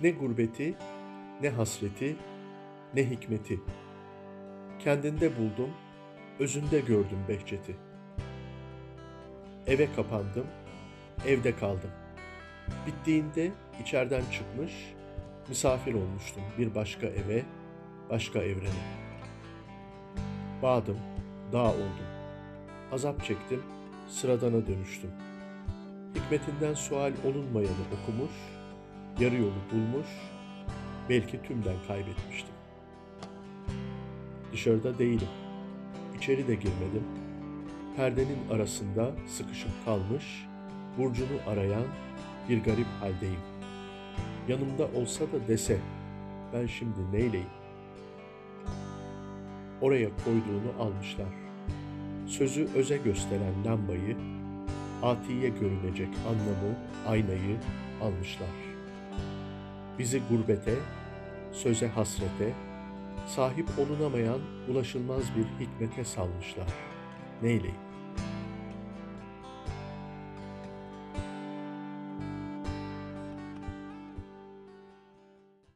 Ne gurbeti, ne hasreti, ne hikmeti. Kendinde buldum, özünde gördüm behçeti. Eve kapandım, evde kaldım. Bittiğinde içeriden çıkmış, misafir olmuştum bir başka eve, başka evrene. Bağdım, dağ oldum. Azap çektim, sıradana dönüştüm. Hikmetinden sual olunmayanı okumuş, yarı yolu bulmuş, belki tümden kaybetmiştim. Dışarıda değilim, içeri de girmedim. Perdenin arasında sıkışıp kalmış, burcunu arayan bir garip haldeyim. Yanımda olsa da dese, ben şimdi neyleyim? Oraya koyduğunu almışlar. Sözü öze gösteren lambayı, atiye görünecek anlamı, aynayı almışlar. Bizi gurbete, söze hasrete, sahip olunamayan ulaşılmaz bir hikmete salmışlar. Neyleyim?